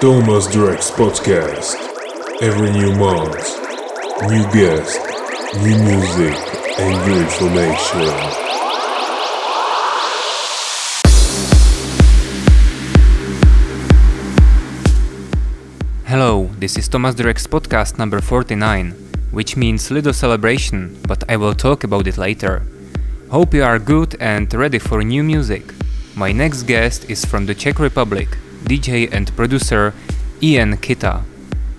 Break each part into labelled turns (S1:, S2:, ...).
S1: Thomas Drex Podcast. Every new month, new guest, new music, and new information.
S2: Hello, this is Thomas Drex podcast number 49, which means little celebration, but I will talk about it later. Hope you are good and ready for new music. My next guest is from the Czech Republic, DJ and producer Ian Kita.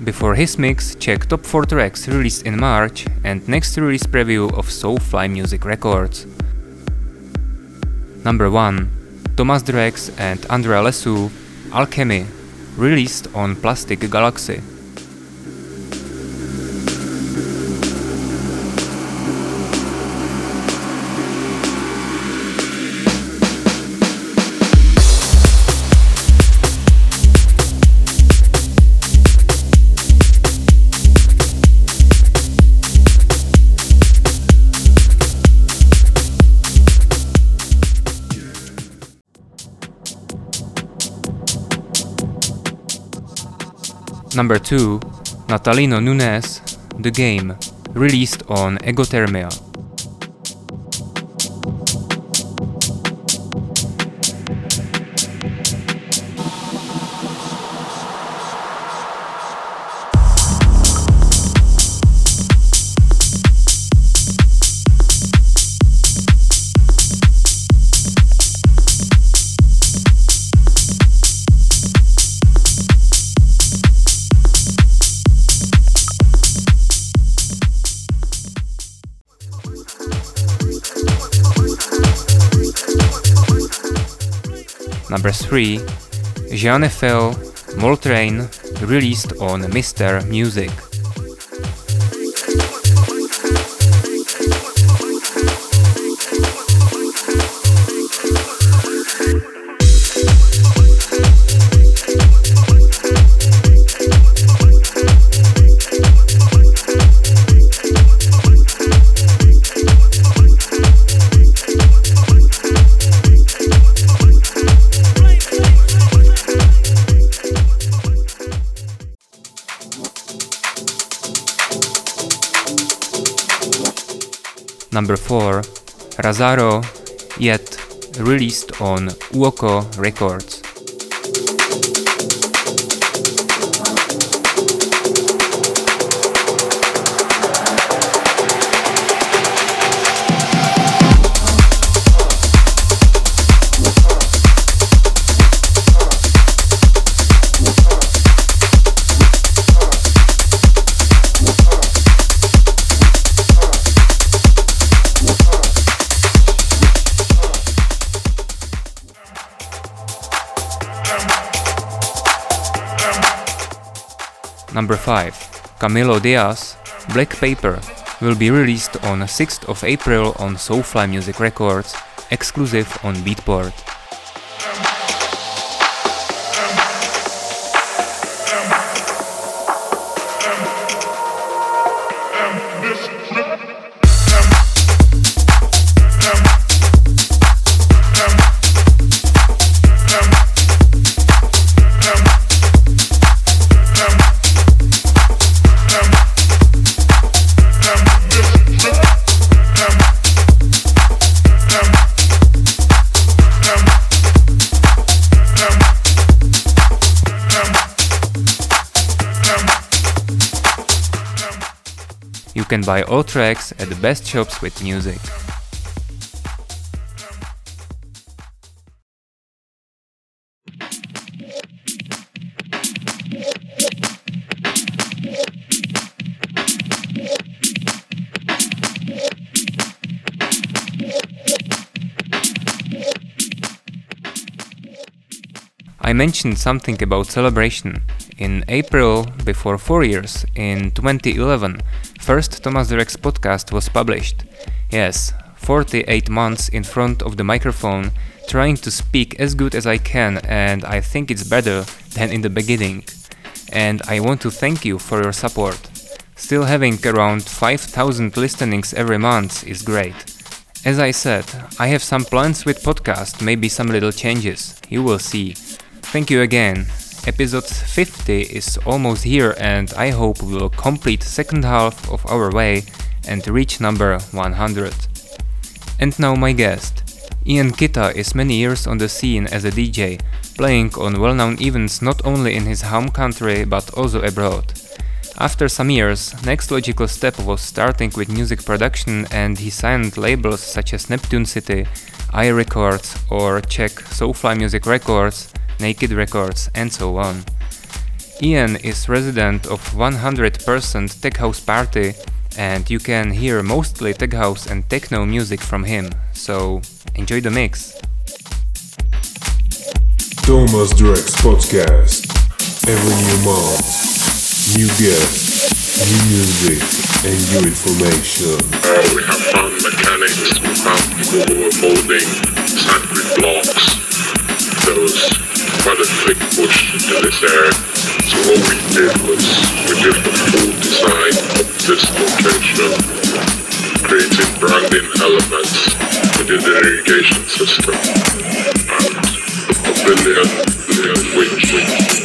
S2: Before his mix, check top 4 tracks released in March and next release preview of Soulfly Music Records. Number 1 Thomas Drex and Andrea Lesu, Alchemy, released on Plastic Galaxy. Number 2, Natalino Nunes, The Game, released on Egothermia. Number 3, Jean Eiffel, Moltrain, released on Mr. Music. Number 4, Razaro, yet released on Uoko Records. Number 5. Camilo Diaz, Black Paper, will be released on 6th of April on Soulfly Music Records, exclusive on Beatport. Can buy all tracks at the best shops with music. I mentioned something about celebration. In April, before four years, in 2011, first Thomas Drex podcast was published. Yes, 48 months in front of the microphone, trying to speak as good as I can, and I think it's better than in the beginning. And I want to thank you for your support. Still having around 5000 listenings every month is great. As I said, I have some plans with podcast, maybe some little changes. You will see. Thank you again. Episode 50 is almost here and I hope we will complete second half of our way and reach number 100. And now my guest. Ian Kita is many years on the scene as a DJ, playing on well-known events not only in his home country but also abroad. After some years, next logical step was starting with music production and he signed labels such as Neptune City, I Records or Czech Soulfly Music Records, Naked Records and so on. Ian is resident of 100% Tech House Party and you can hear mostly tech house and techno music from him, so enjoy the mix.
S1: Thomas Drex Podcast. Every new month, new guests, new music, and new information.
S3: Uh, we have found mechanics, we found people who were molding sandwich blocks. There quite a thick push into this area. So what we did was we did the full design of this location, creating branding elements. We did the irrigation system and the which, which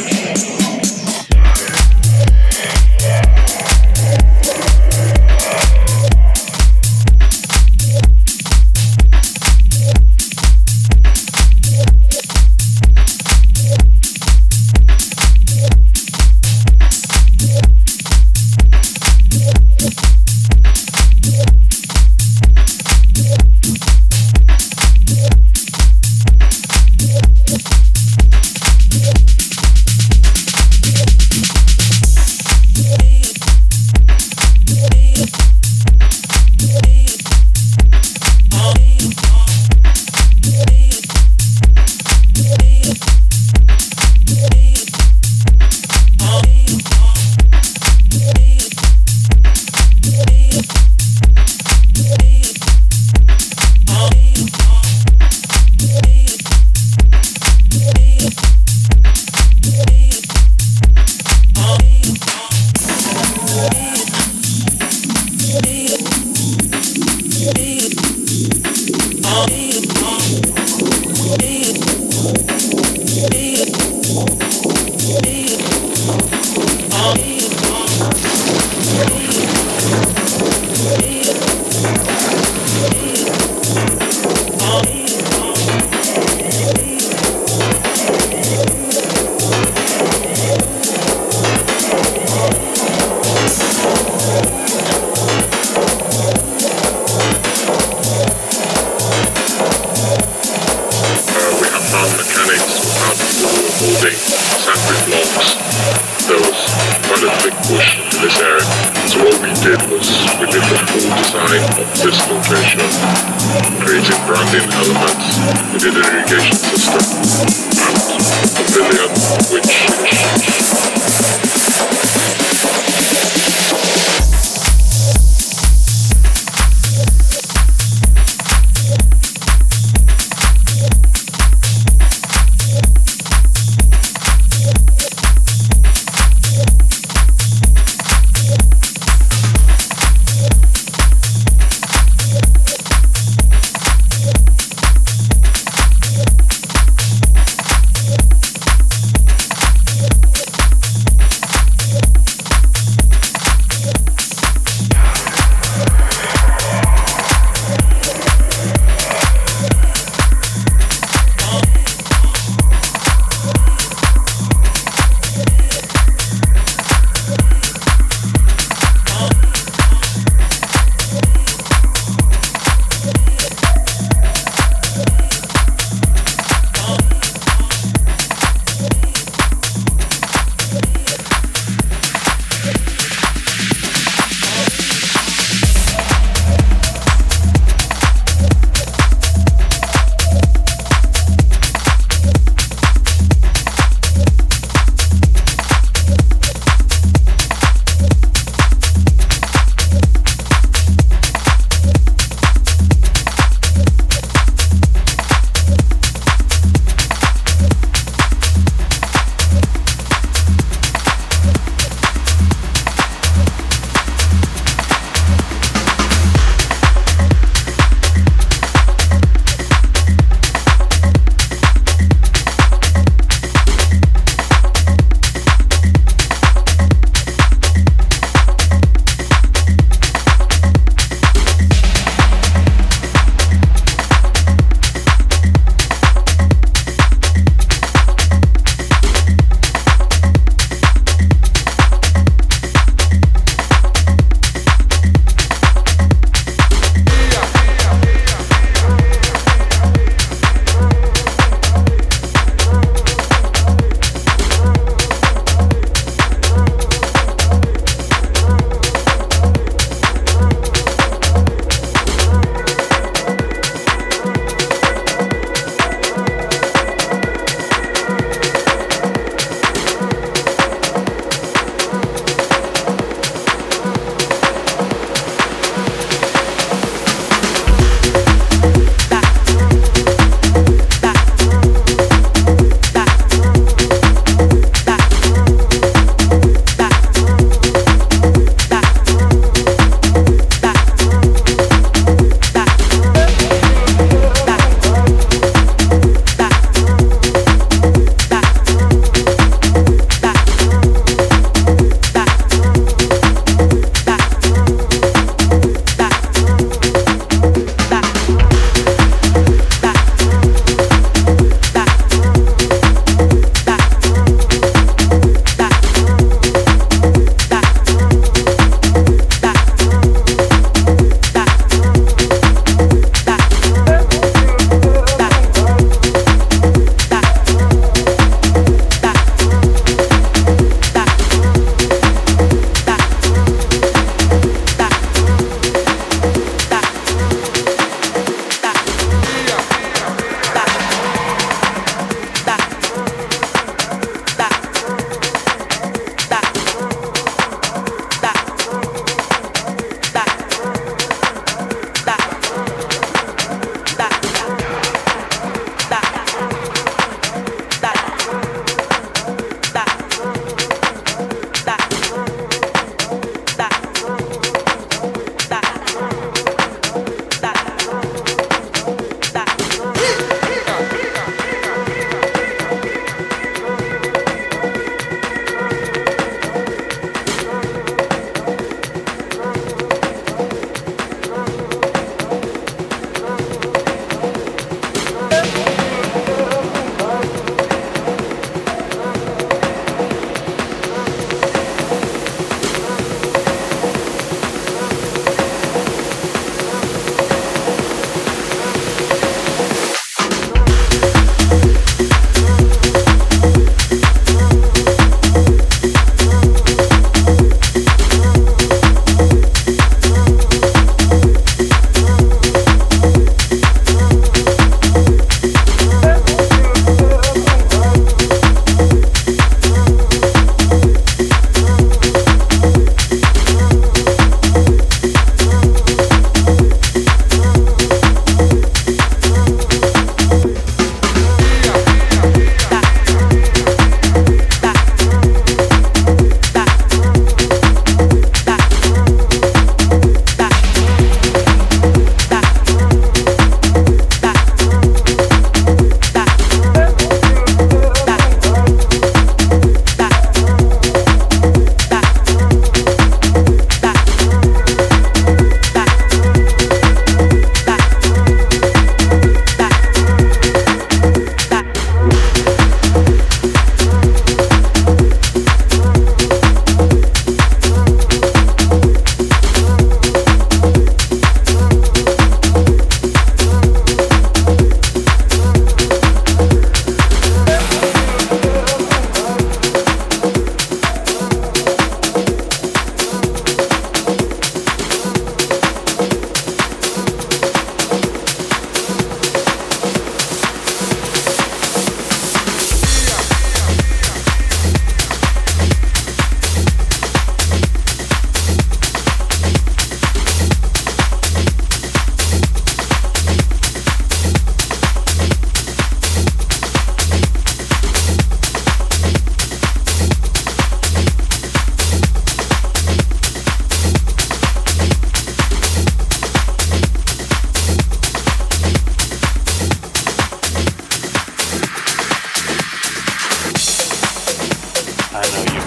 S3: I know you.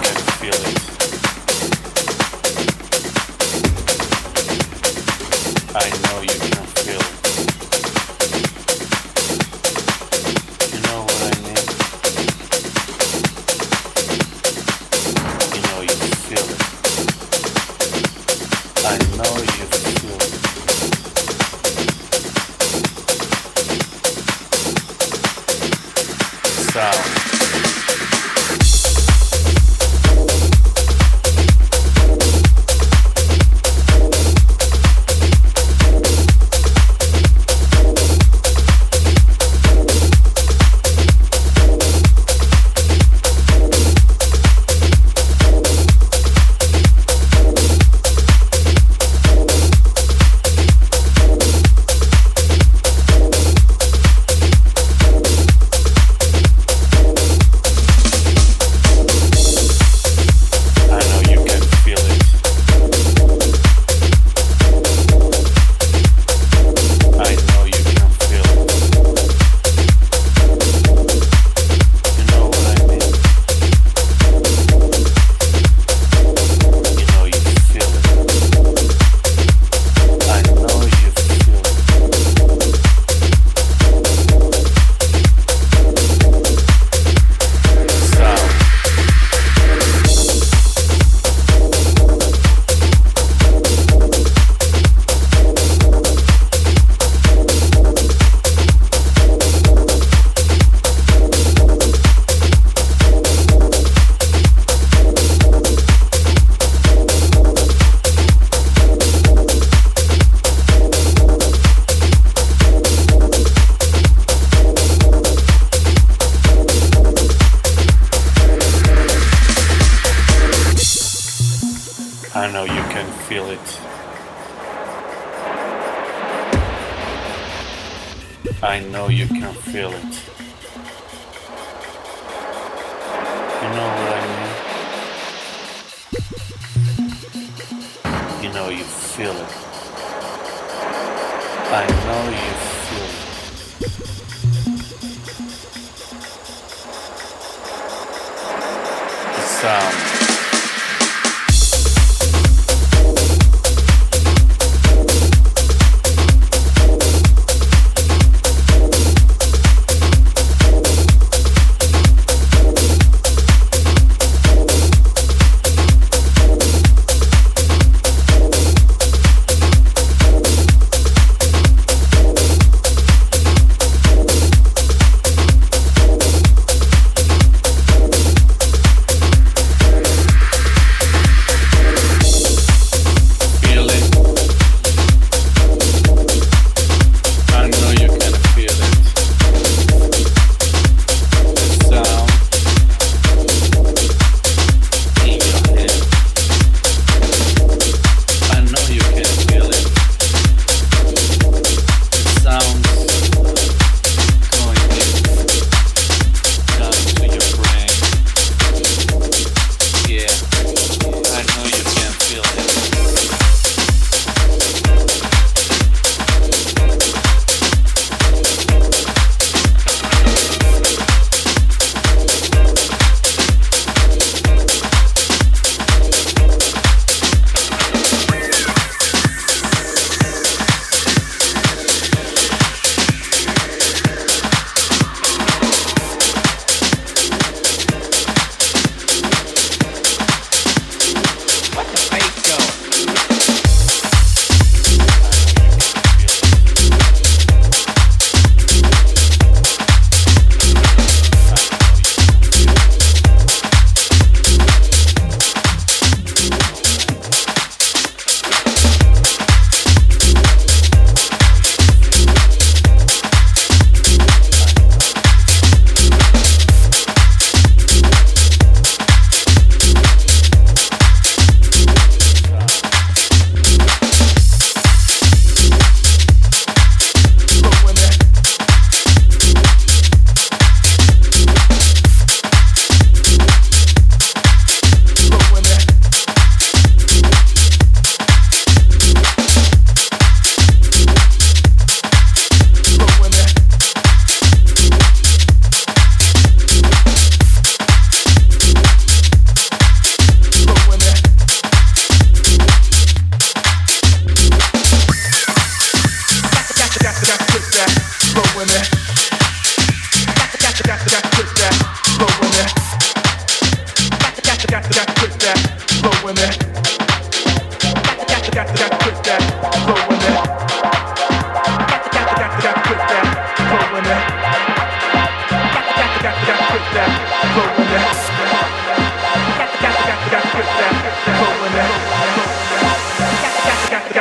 S3: feel it. I know you can feel it. You know what I mean? You know you feel it.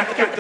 S3: Jack, Jack.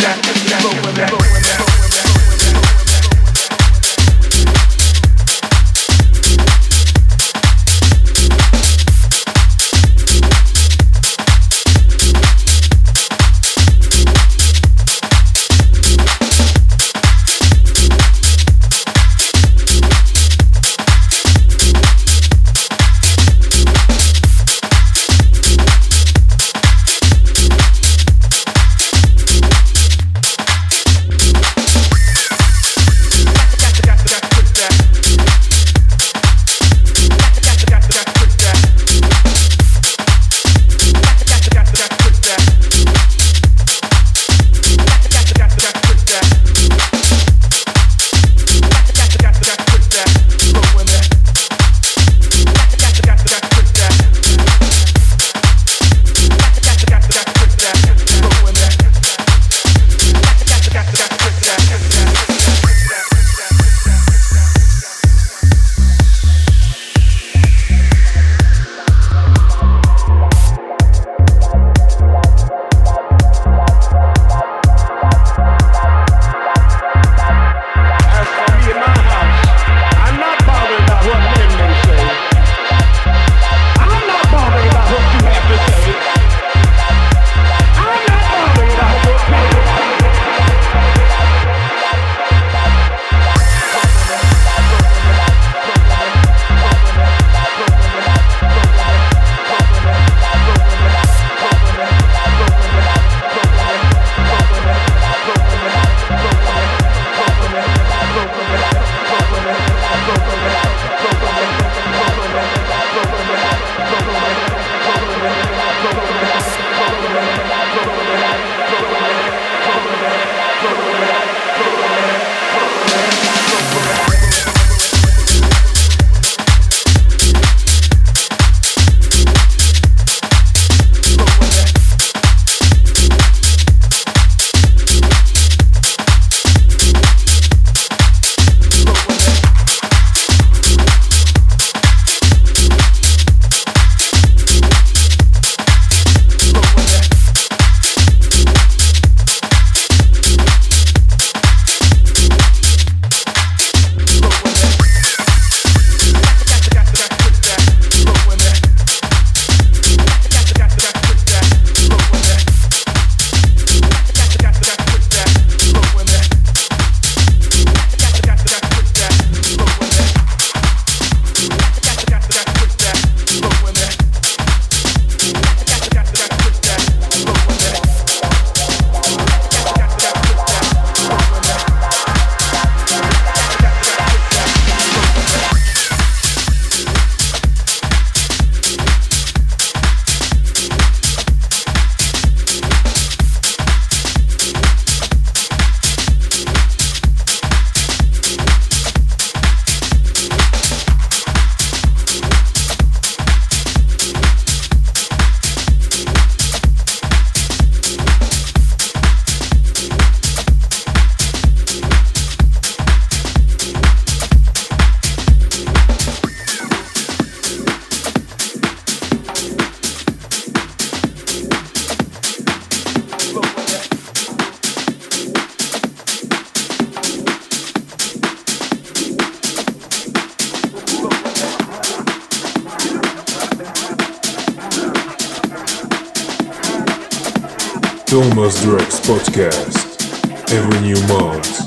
S1: Thomas Drex podcast. Every new month,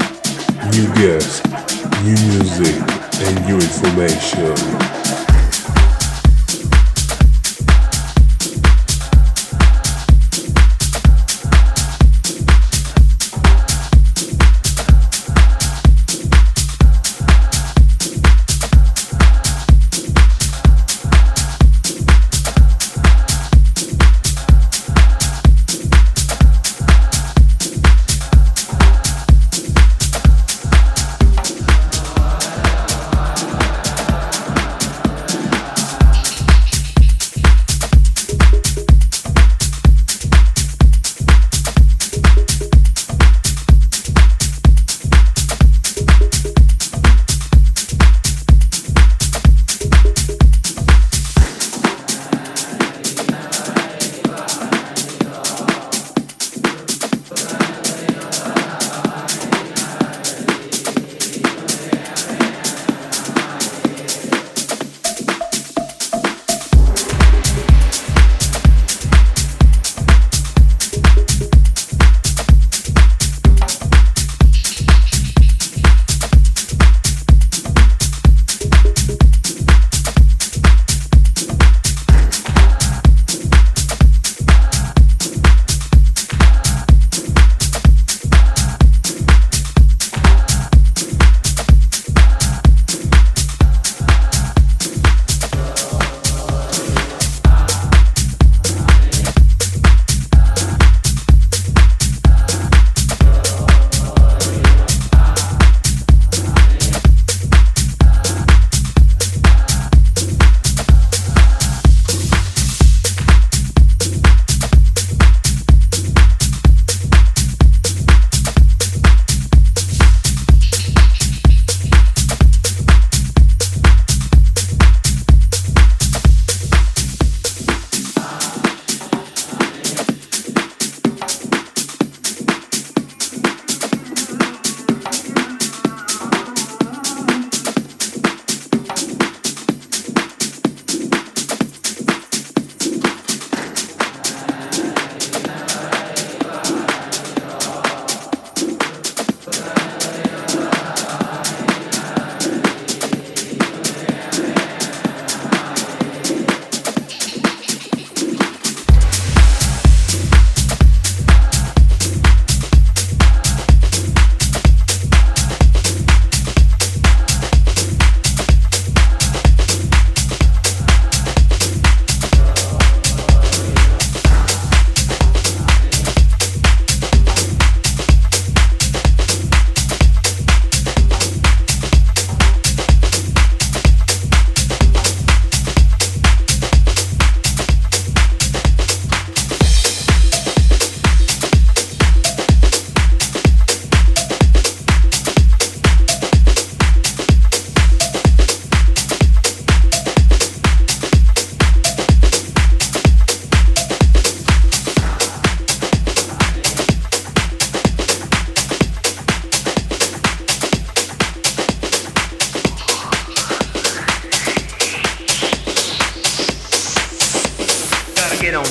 S1: new guests, new music, and new information.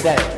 S4: Get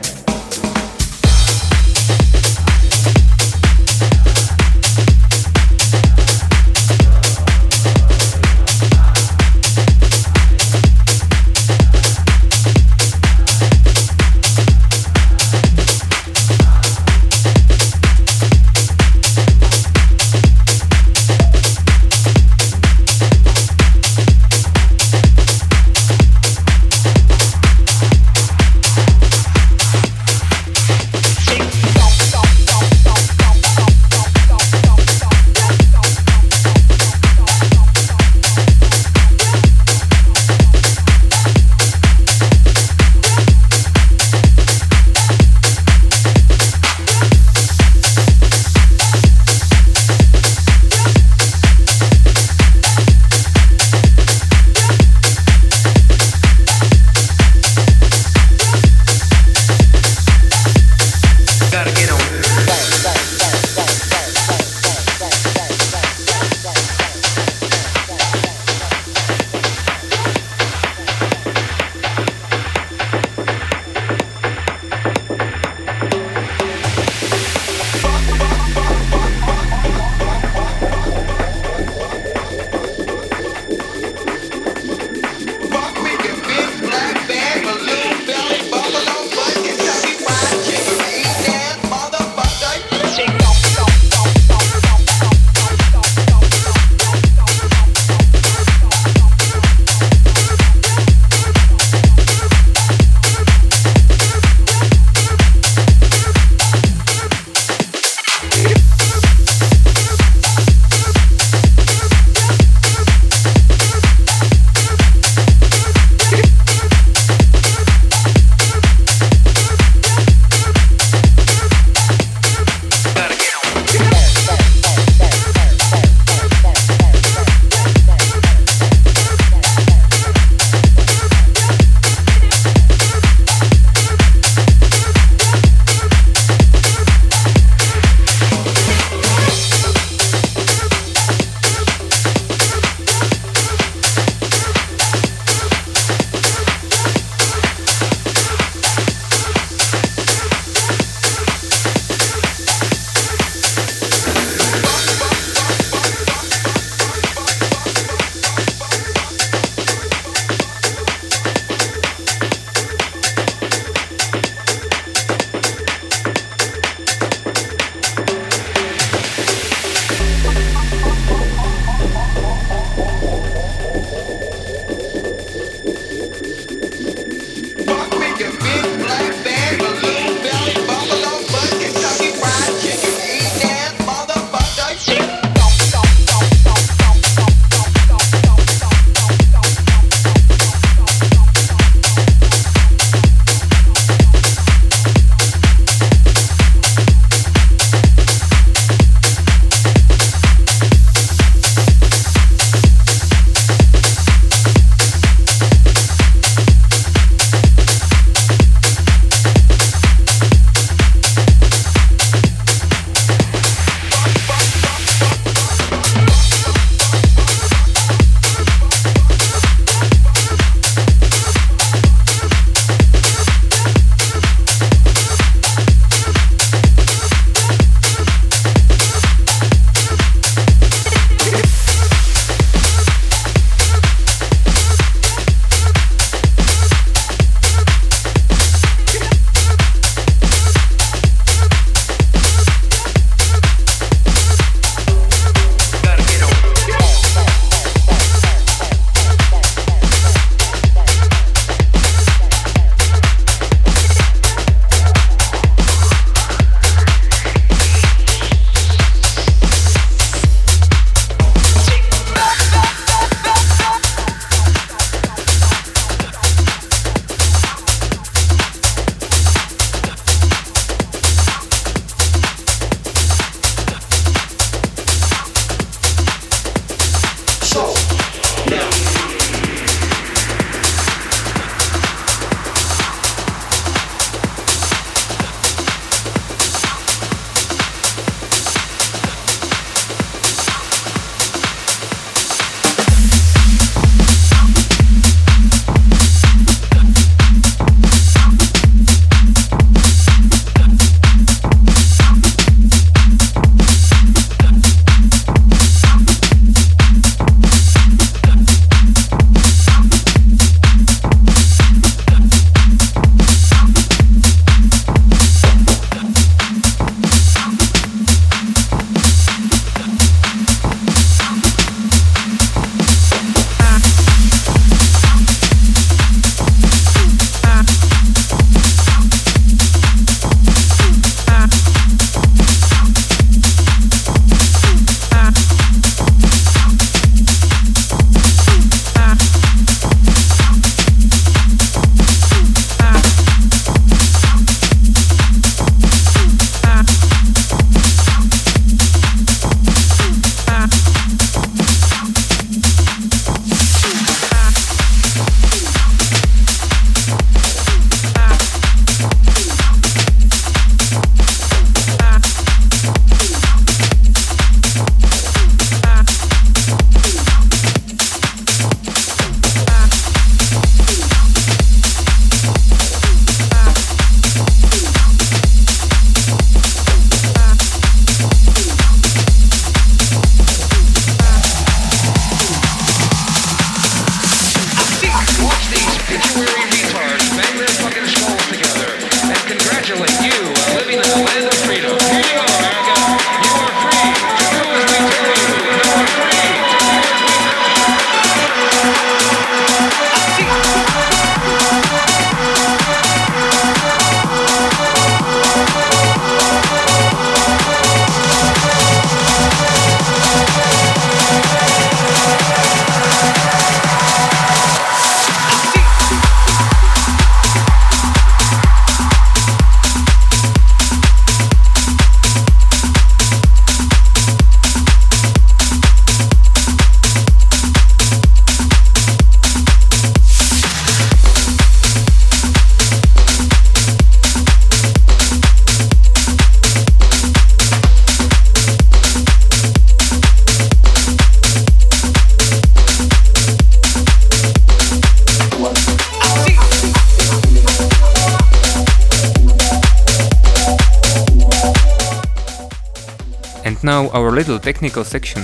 S2: now our little technical section.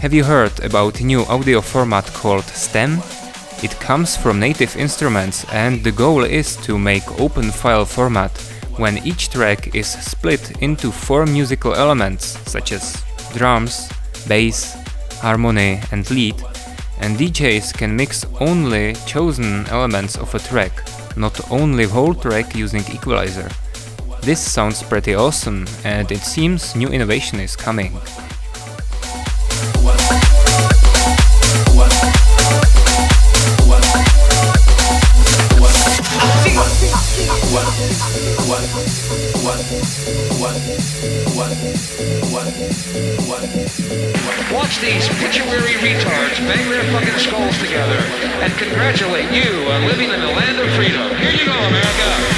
S2: Have you heard about a new audio format called STEM? It comes from native instruments and the goal is to make open file format when each track is split into four musical elements such as drums, bass, harmony and lead and DJs can mix only chosen elements of a track, not only whole track using equalizer. This sounds pretty awesome and it seems new innovation is coming.
S5: Watch these pituitary retards bang their fucking skulls together and congratulate you on living in the land of freedom. Here you go, America.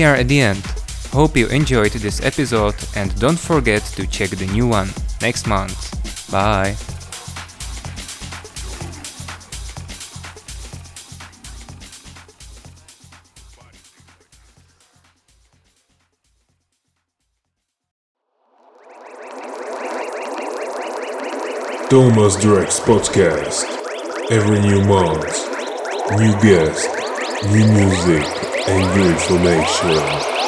S5: we are
S2: at the end. Hope you enjoyed this episode and don't forget to check the new one next month. Bye.
S1: Thomas Drex Podcast. Every new month, new guest, new music, and information.